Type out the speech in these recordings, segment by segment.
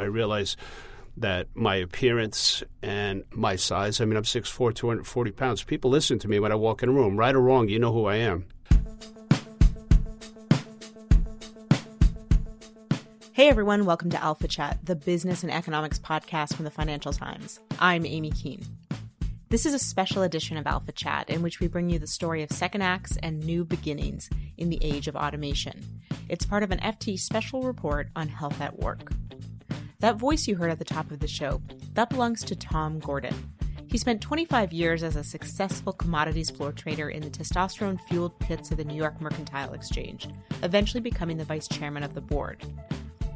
I realized that my appearance and my size, I mean, I'm 6'4, 240 pounds. People listen to me when I walk in a room. Right or wrong, you know who I am. Hey everyone, welcome to Alpha Chat, the business and economics podcast from the Financial Times. I'm Amy Keene. This is a special edition of Alpha Chat in which we bring you the story of second acts and new beginnings in the age of automation. It's part of an FT special report on health at work. That voice you heard at the top of the show, that belongs to Tom Gordon. He spent 25 years as a successful commodities floor trader in the testosterone fueled pits of the New York Mercantile Exchange, eventually becoming the vice chairman of the board.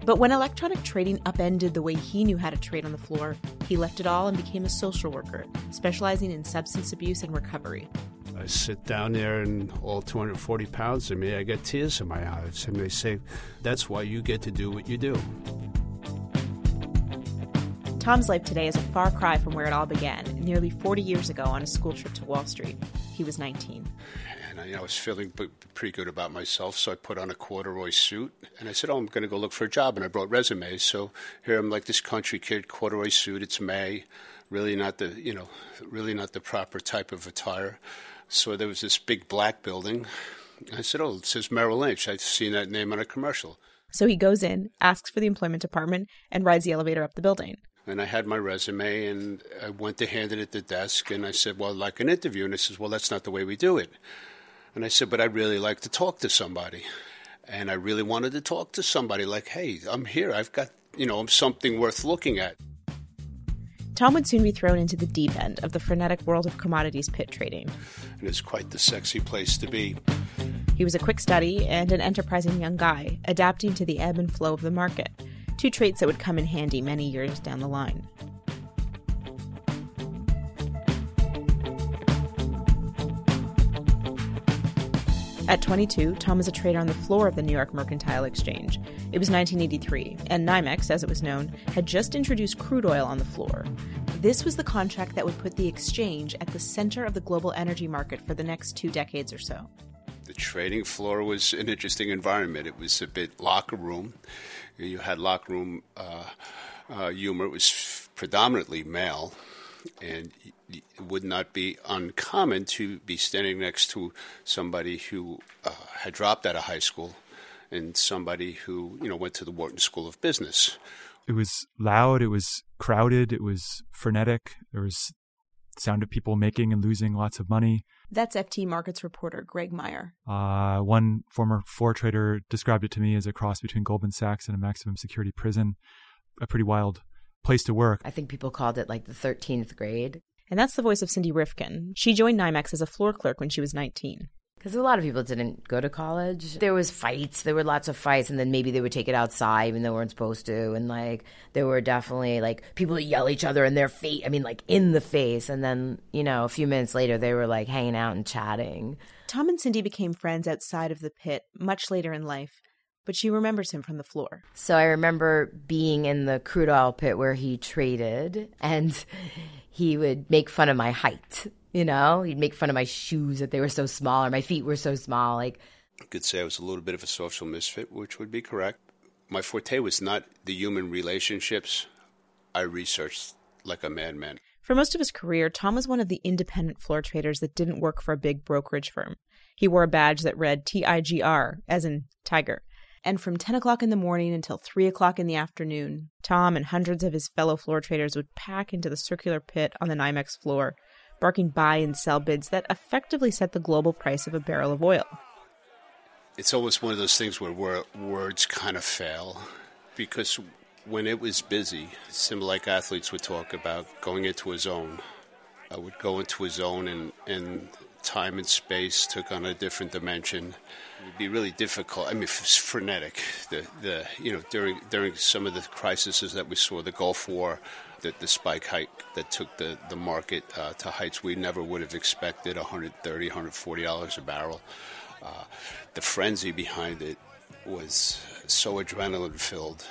But when electronic trading upended the way he knew how to trade on the floor, he left it all and became a social worker, specializing in substance abuse and recovery. I sit down there and all 240 pounds of me, I get tears in my eyes. And they say, That's why you get to do what you do. Tom's life today is a far cry from where it all began, nearly 40 years ago on a school trip to Wall Street. He was 19. And I, you know, I was feeling pretty good about myself, so I put on a corduroy suit. And I said, Oh, I'm going to go look for a job. And I brought resumes. So here I'm like this country kid, corduroy suit. It's May. Really not the, you know, really not the proper type of attire. So there was this big black building. I said, Oh, it says Merrill Lynch. I've seen that name on a commercial. So he goes in, asks for the employment department, and rides the elevator up the building and I had my resume, and I went to hand it at the desk, and I said, "Well, I'd like an interview," and he says, "Well, that's not the way we do it." And I said, "But I'd really like to talk to somebody," and I really wanted to talk to somebody. Like, "Hey, I'm here. I've got you know, I'm something worth looking at." Tom would soon be thrown into the deep end of the frenetic world of commodities pit trading. And it's quite the sexy place to be. He was a quick study and an enterprising young guy, adapting to the ebb and flow of the market two traits that would come in handy many years down the line. At 22, Tom was a trader on the floor of the New York Mercantile Exchange. It was 1983, and NYMEX, as it was known, had just introduced crude oil on the floor. This was the contract that would put the exchange at the center of the global energy market for the next two decades or so. The trading floor was an interesting environment. It was a bit locker room. You had locker room uh, uh, humor. It was predominantly male, and it would not be uncommon to be standing next to somebody who uh, had dropped out of high school and somebody who you know went to the Wharton School of Business. It was loud. It was crowded. It was frenetic. There was sound of people making and losing lots of money. That's FT Markets reporter Greg Meyer. Uh, one former floor trader described it to me as a cross between Goldman Sachs and a maximum security prison. A pretty wild place to work. I think people called it like the 13th grade. And that's the voice of Cindy Rifkin. She joined NYMEX as a floor clerk when she was 19 because a lot of people didn't go to college. There was fights. There were lots of fights, and then maybe they would take it outside even though they weren't supposed to. And like there were definitely like people yell each other in their face. I mean, like in the face. And then you know, a few minutes later, they were like hanging out and chatting. Tom and Cindy became friends outside of the pit much later in life. But she remembers him from the floor. So I remember being in the crude oil pit where he traded, and he would make fun of my height you know, he'd make fun of my shoes that they were so small or my feet were so small. Like, I could say I was a little bit of a social misfit, which would be correct. My forte was not the human relationships. I researched like a madman. For most of his career, Tom was one of the independent floor traders that didn't work for a big brokerage firm. He wore a badge that read TIGR, as in Tiger. And from 10 o'clock in the morning until 3 o'clock in the afternoon, Tom and hundreds of his fellow floor traders would pack into the circular pit on the NYMEX floor barking buy and sell bids that effectively set the global price of a barrel of oil. It's always one of those things where words kind of fail because when it was busy, similar like athletes would talk about going into a zone. I would go into a zone and, and time and space took on a different dimension. It would be really difficult. I mean, it's frenetic. The, the, you know, during, during some of the crises that we saw, the Gulf War, the, the spike hike that took the, the market uh, to heights we never would have expected $130, $140 a barrel. Uh, the frenzy behind it was so adrenaline filled,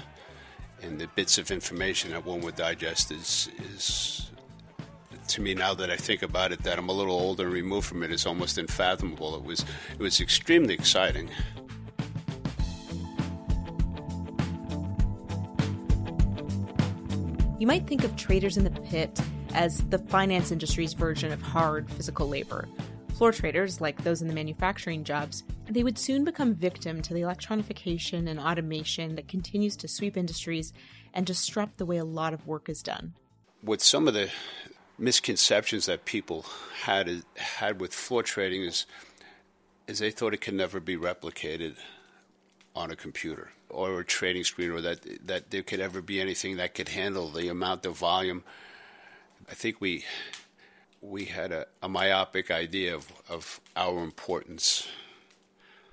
and the bits of information that one would digest is, is to me now that I think about it, that I'm a little older and removed from it, is almost unfathomable. It was it was extremely exciting. You might think of traders in the pit as the finance industry's version of hard physical labor. Floor traders, like those in the manufacturing jobs, they would soon become victim to the electronification and automation that continues to sweep industries and disrupt the way a lot of work is done. With some of the misconceptions that people had had with floor trading is is they thought it could never be replicated on a computer or a trading screen or that that there could ever be anything that could handle the amount of volume. I think we we had a, a myopic idea of, of our importance.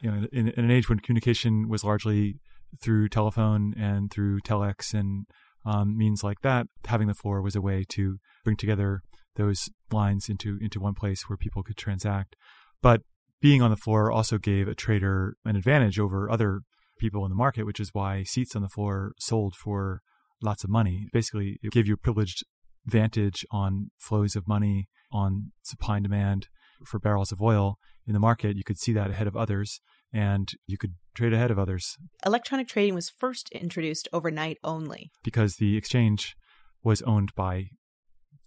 You know, in, in, an age when communication was largely through telephone and through telex and um, means like that, having the floor was a way to bring together those lines into into one place where people could transact. But being on the floor also gave a trader an advantage over other people in the market, which is why seats on the floor sold for lots of money. Basically, it gave you a privileged vantage on flows of money, on supply and demand for barrels of oil in the market. You could see that ahead of others and you could trade ahead of others. Electronic trading was first introduced overnight only. Because the exchange was owned by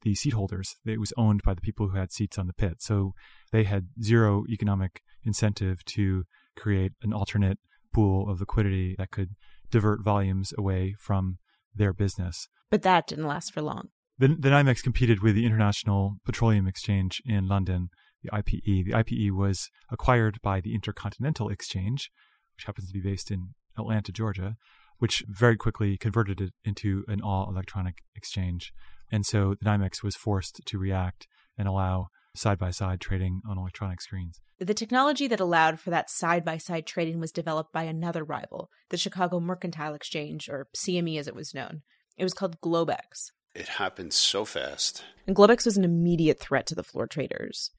the seat holders. It was owned by the people who had seats on the pit. So they had zero economic incentive to create an alternate pool of liquidity that could divert volumes away from their business. But that didn't last for long. The, the NYMEX competed with the International Petroleum Exchange in London, the IPE. The IPE was acquired by the Intercontinental Exchange, which happens to be based in Atlanta, Georgia, which very quickly converted it into an all electronic exchange. And so the NYMEX was forced to react and allow side by side trading on electronic screens. The technology that allowed for that side by side trading was developed by another rival, the Chicago Mercantile Exchange, or CME as it was known. It was called Globex. It happened so fast. And Globex was an immediate threat to the floor traders.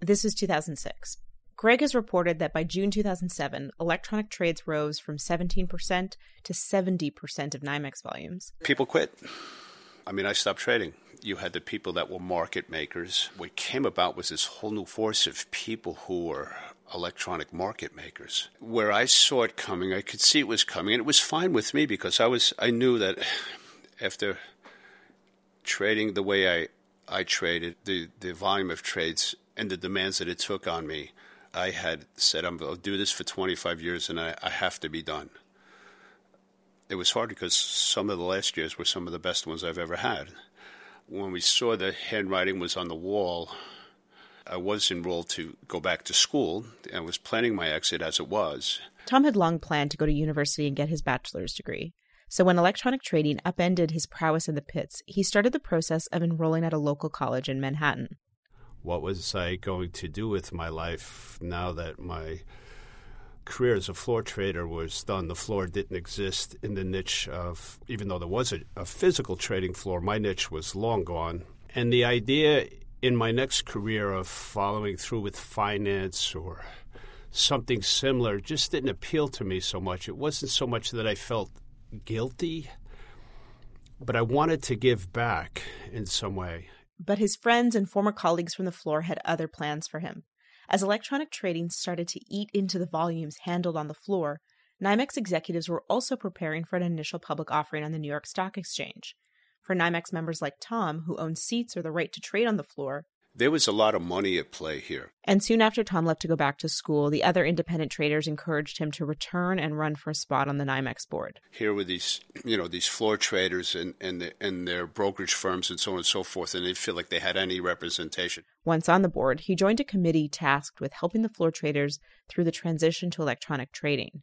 This is 2006. Greg has reported that by June 2007, electronic trades rose from 17% to 70% of NYMEX volumes. People quit. I mean, I stopped trading. You had the people that were market makers. What came about was this whole new force of people who were electronic market makers. Where I saw it coming, I could see it was coming, and it was fine with me because I was I knew that after trading the way I I traded, the the volume of trades and the demands that it took on me, I had said I'm going to do this for 25 years and I, I have to be done. It was hard because some of the last years were some of the best ones I've ever had. When we saw the handwriting was on the wall, I was enrolled to go back to school and was planning my exit as it was. Tom had long planned to go to university and get his bachelor's degree. So when electronic trading upended his prowess in the pits, he started the process of enrolling at a local college in Manhattan. What was I going to do with my life now that my career as a floor trader was done? The floor didn't exist in the niche of, even though there was a, a physical trading floor, my niche was long gone. And the idea in my next career of following through with finance or something similar just didn't appeal to me so much. It wasn't so much that I felt guilty, but I wanted to give back in some way. But his friends and former colleagues from the floor had other plans for him. As electronic trading started to eat into the volumes handled on the floor, NYMEX executives were also preparing for an initial public offering on the New York Stock Exchange. For NYMEX members like Tom, who owned seats or the right to trade on the floor, there was a lot of money at play here. And soon after Tom left to go back to school, the other independent traders encouraged him to return and run for a spot on the NYMEX board. Here were these, you know, these floor traders and and, the, and their brokerage firms and so on and so forth, and they feel like they had any representation. Once on the board, he joined a committee tasked with helping the floor traders through the transition to electronic trading.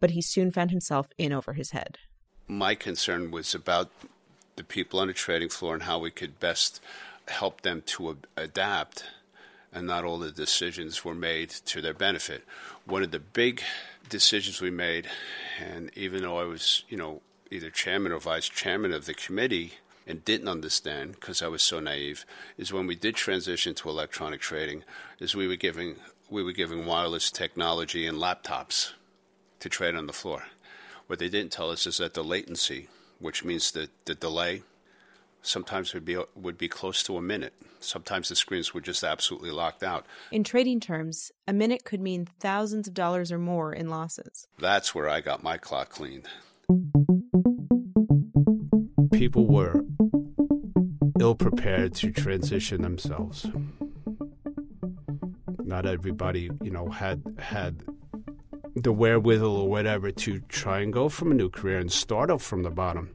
But he soon found himself in over his head. My concern was about the people on the trading floor and how we could best help them to adapt and not all the decisions were made to their benefit. One of the big decisions we made, and even though I was, you know, either chairman or vice chairman of the committee and didn't understand because I was so naive, is when we did transition to electronic trading, is we were giving we were giving wireless technology and laptops to trade on the floor. What they didn't tell us is that the latency, which means the, the delay sometimes would be would be close to a minute. Sometimes the screens were just absolutely locked out. In trading terms, a minute could mean thousands of dollars or more in losses. That's where I got my clock cleaned. People were ill prepared to transition themselves. Not everybody, you know, had had the wherewithal or whatever to try and go from a new career and start up from the bottom.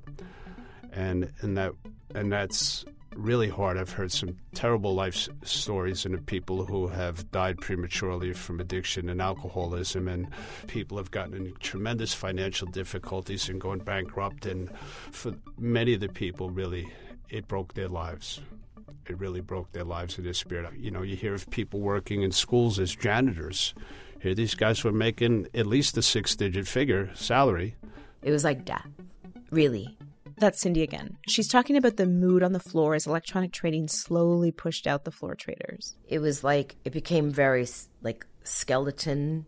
And and that and that's really hard. I've heard some terrible life stories and of people who have died prematurely from addiction and alcoholism, and people have gotten in tremendous financial difficulties and going bankrupt. And for many of the people, really, it broke their lives. It really broke their lives and their spirit. You know, you hear of people working in schools as janitors. Here, these guys were making at least a six-digit figure salary. It was like death, really. That's Cindy again. She's talking about the mood on the floor as electronic trading slowly pushed out the floor traders. It was like it became very like skeleton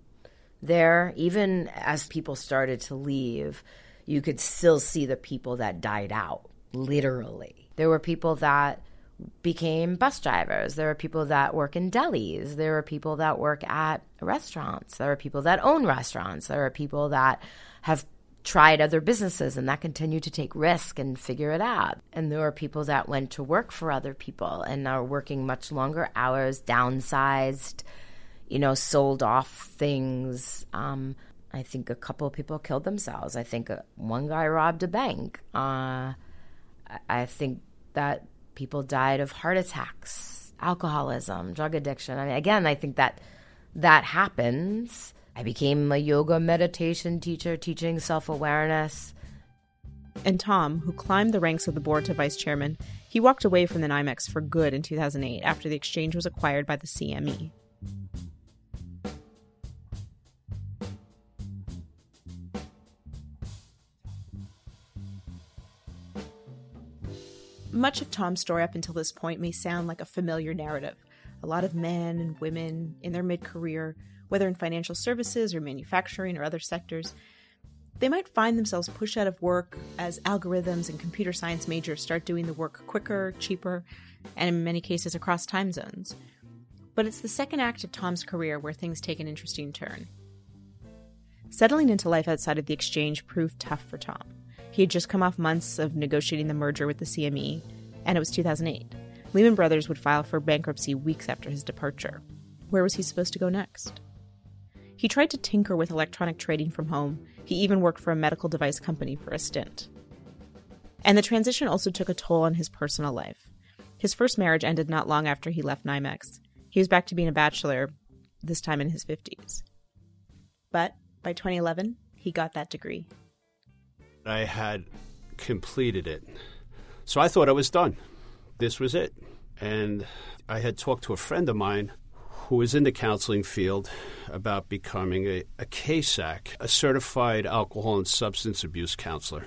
there. Even as people started to leave, you could still see the people that died out, literally. There were people that became bus drivers. There are people that work in delis. There are people that work at restaurants. There are people that own restaurants. There are people that have tried other businesses and that continued to take risk and figure it out. And there are people that went to work for other people and are working much longer hours, downsized, you know, sold off things. Um, I think a couple of people killed themselves. I think uh, one guy robbed a bank. Uh, I think that people died of heart attacks, alcoholism, drug addiction. I mean, again, I think that that happens. I became a yoga meditation teacher teaching self awareness. And Tom, who climbed the ranks of the board to vice chairman, he walked away from the NYMEX for good in 2008 after the exchange was acquired by the CME. Much of Tom's story up until this point may sound like a familiar narrative. A lot of men and women in their mid career whether in financial services or manufacturing or other sectors, they might find themselves pushed out of work as algorithms and computer science majors start doing the work quicker, cheaper, and in many cases across time zones. But it's the second act of Tom's career where things take an interesting turn. Settling into life outside of the exchange proved tough for Tom. He had just come off months of negotiating the merger with the CME, and it was 2008. Lehman Brothers would file for bankruptcy weeks after his departure. Where was he supposed to go next? He tried to tinker with electronic trading from home. He even worked for a medical device company for a stint. And the transition also took a toll on his personal life. His first marriage ended not long after he left NYMEX. He was back to being a bachelor, this time in his 50s. But by 2011, he got that degree. I had completed it. So I thought I was done. This was it. And I had talked to a friend of mine who was in the counseling field about becoming a, a CASAC, a certified alcohol and substance abuse counselor.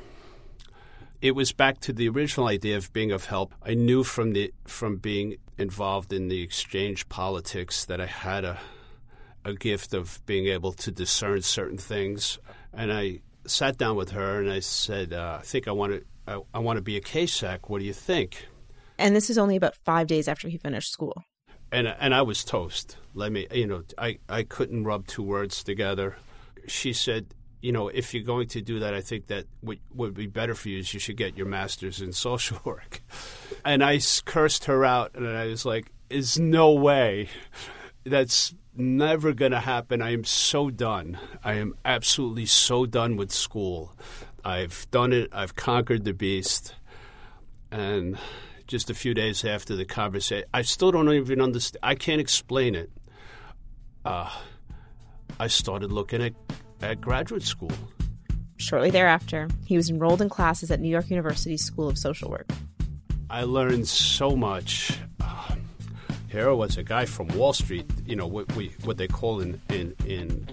It was back to the original idea of being of help. I knew from the from being involved in the exchange politics that I had a a gift of being able to discern certain things, and I sat down with her and I said, uh, "I think I want to I, I want to be a CASAC. What do you think?" And this is only about five days after he finished school and and I was toast. Let me, you know, I I couldn't rub two words together. She said, you know, if you're going to do that, I think that what would be better for you is you should get your master's in social work. And I cursed her out, and I was like, "Is no way. That's never going to happen. I am so done. I am absolutely so done with school. I've done it. I've conquered the beast, and." Just a few days after the conversation. I still don't even understand. I can't explain it. Uh, I started looking at, at graduate school. Shortly thereafter, he was enrolled in classes at New York University's School of Social Work. I learned so much. Uh, here was a guy from Wall Street, you know, what, we, what they call in, in, in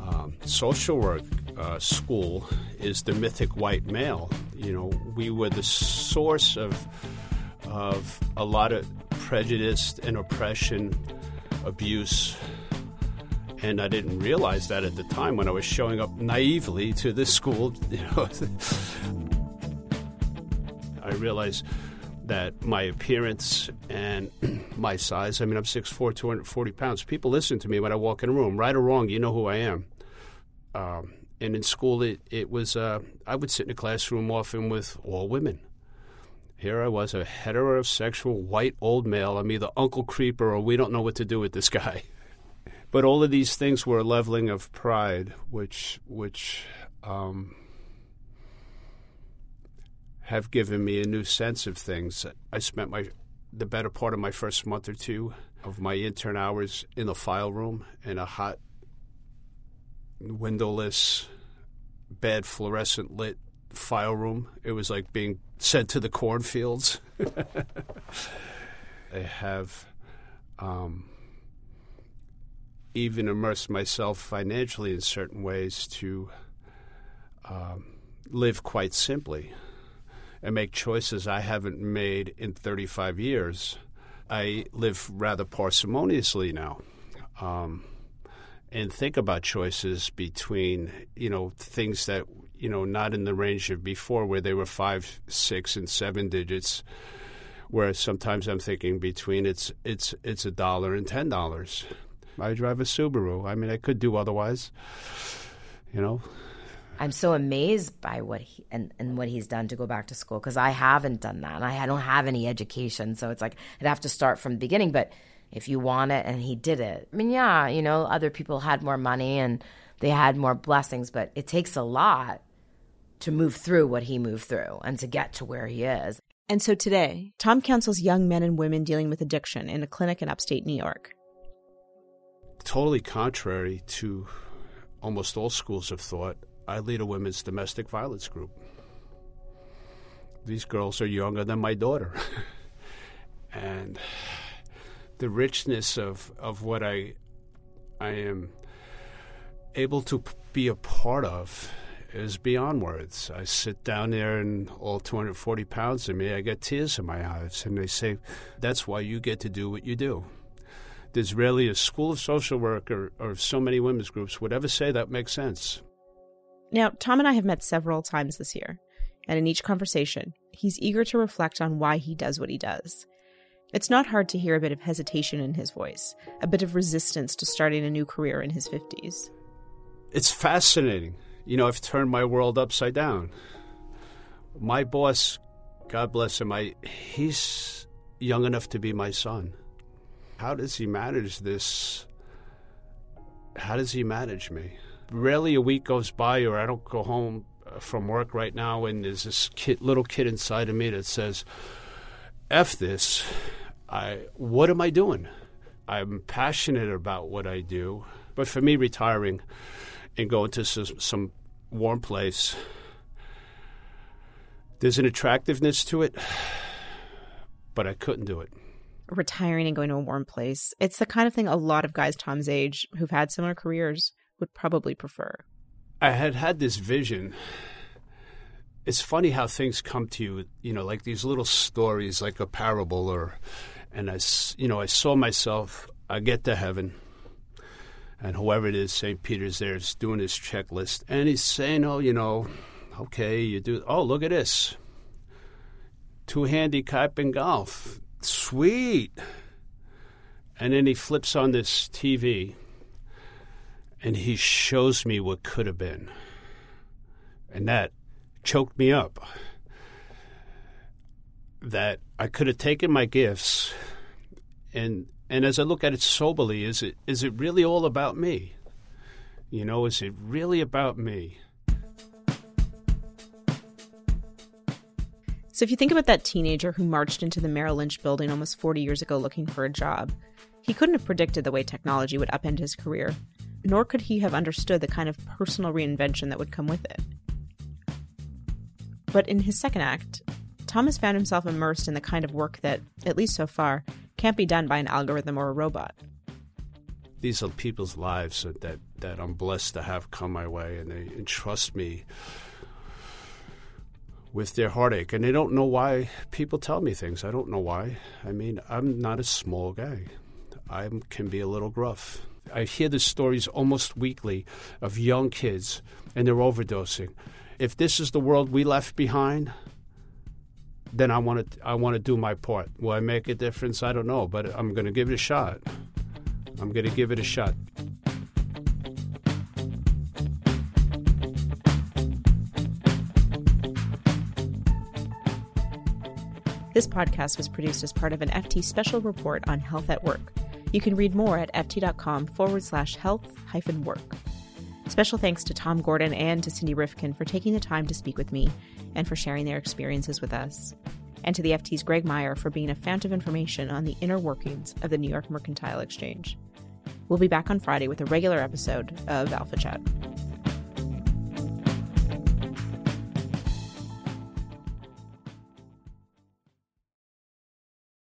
um, social work uh, school is the mythic white male. You know, we were the source of of a lot of prejudice and oppression, abuse. And I didn't realize that at the time when I was showing up naively to this school. You know, I realized that my appearance and my size, I mean, I'm 6'4, 240 pounds. People listen to me when I walk in a room. Right or wrong, you know who I am. Um, and in school, it, it was, uh, I would sit in a classroom often with all women Here I was, a heterosexual white old male. I'm either Uncle Creeper or we don't know what to do with this guy. But all of these things were a leveling of pride, which which um, have given me a new sense of things. I spent my the better part of my first month or two of my intern hours in the file room in a hot, windowless, bad fluorescent lit file room. It was like being sent to the cornfields. I have um, even immersed myself financially in certain ways to um, live quite simply and make choices I haven't made in 35 years. I live rather parsimoniously now. Um, and think about choices between you know things that you know not in the range of before where they were five, six, and seven digits. Whereas sometimes I'm thinking between it's it's it's a dollar and ten dollars. I drive a Subaru. I mean, I could do otherwise. You know. I'm so amazed by what he and, and what he's done to go back to school because I haven't done that. And I don't have any education, so it's like I'd have to start from the beginning. But if you want it, and he did it. I mean, yeah, you know, other people had more money and they had more blessings, but it takes a lot to move through what he moved through and to get to where he is. And so today, Tom counsels young men and women dealing with addiction in a clinic in upstate New York. Totally contrary to almost all schools of thought, I lead a women's domestic violence group. These girls are younger than my daughter. and the richness of, of what I, I am able to be a part of is beyond words. I sit down there and all 240 pounds of me, I get tears in my eyes. And they say, that's why you get to do what you do. There's rarely a school of social work or, or so many women's groups would ever say that makes sense. Now, Tom and I have met several times this year, and in each conversation, he's eager to reflect on why he does what he does. It's not hard to hear a bit of hesitation in his voice, a bit of resistance to starting a new career in his 50s. It's fascinating. You know, I've turned my world upside down. My boss, God bless him, I, he's young enough to be my son. How does he manage this? How does he manage me? Rarely a week goes by or I don't go home uh, from work right now and there's this kid, little kid inside of me that says, F this. I, what am I doing? I'm passionate about what I do. But for me, retiring and go into some, some warm place, there's an attractiveness to it, but I couldn't do it. Retiring and going to a warm place. It's the kind of thing a lot of guys Tom's age who've had similar careers would probably prefer. I had had this vision. It's funny how things come to you, you know, like these little stories, like a parable, or, and I, you know, I saw myself. I get to heaven, and whoever it is, St. Peter's there is doing his checklist, and he's saying, "Oh, you know, okay, you do. Oh, look at this, two handicap in golf, sweet." And then he flips on this TV, and he shows me what could have been, and that choked me up. That I could have taken my gifts and and as I look at it soberly, is it is it really all about me? You know, is it really about me? So if you think about that teenager who marched into the Merrill Lynch building almost 40 years ago looking for a job, he couldn't have predicted the way technology would upend his career, nor could he have understood the kind of personal reinvention that would come with it. But in his second act, Thomas found himself immersed in the kind of work that, at least so far, can't be done by an algorithm or a robot. These are people's lives that, that I'm blessed to have come my way, and they entrust me with their heartache. And they don't know why people tell me things. I don't know why. I mean, I'm not a small guy, I can be a little gruff. I hear the stories almost weekly of young kids and they're overdosing. If this is the world we left behind, then I want to I want to do my part. Will I make a difference? I don't know, but I'm going to give it a shot. I'm going to give it a shot. This podcast was produced as part of an FT special report on health at work. You can read more at ft.com forward slash health hyphen work. Special thanks to Tom Gordon and to Cindy Rifkin for taking the time to speak with me and for sharing their experiences with us. And to the FT's Greg Meyer for being a fount of information on the inner workings of the New York Mercantile Exchange. We'll be back on Friday with a regular episode of Alpha Chat.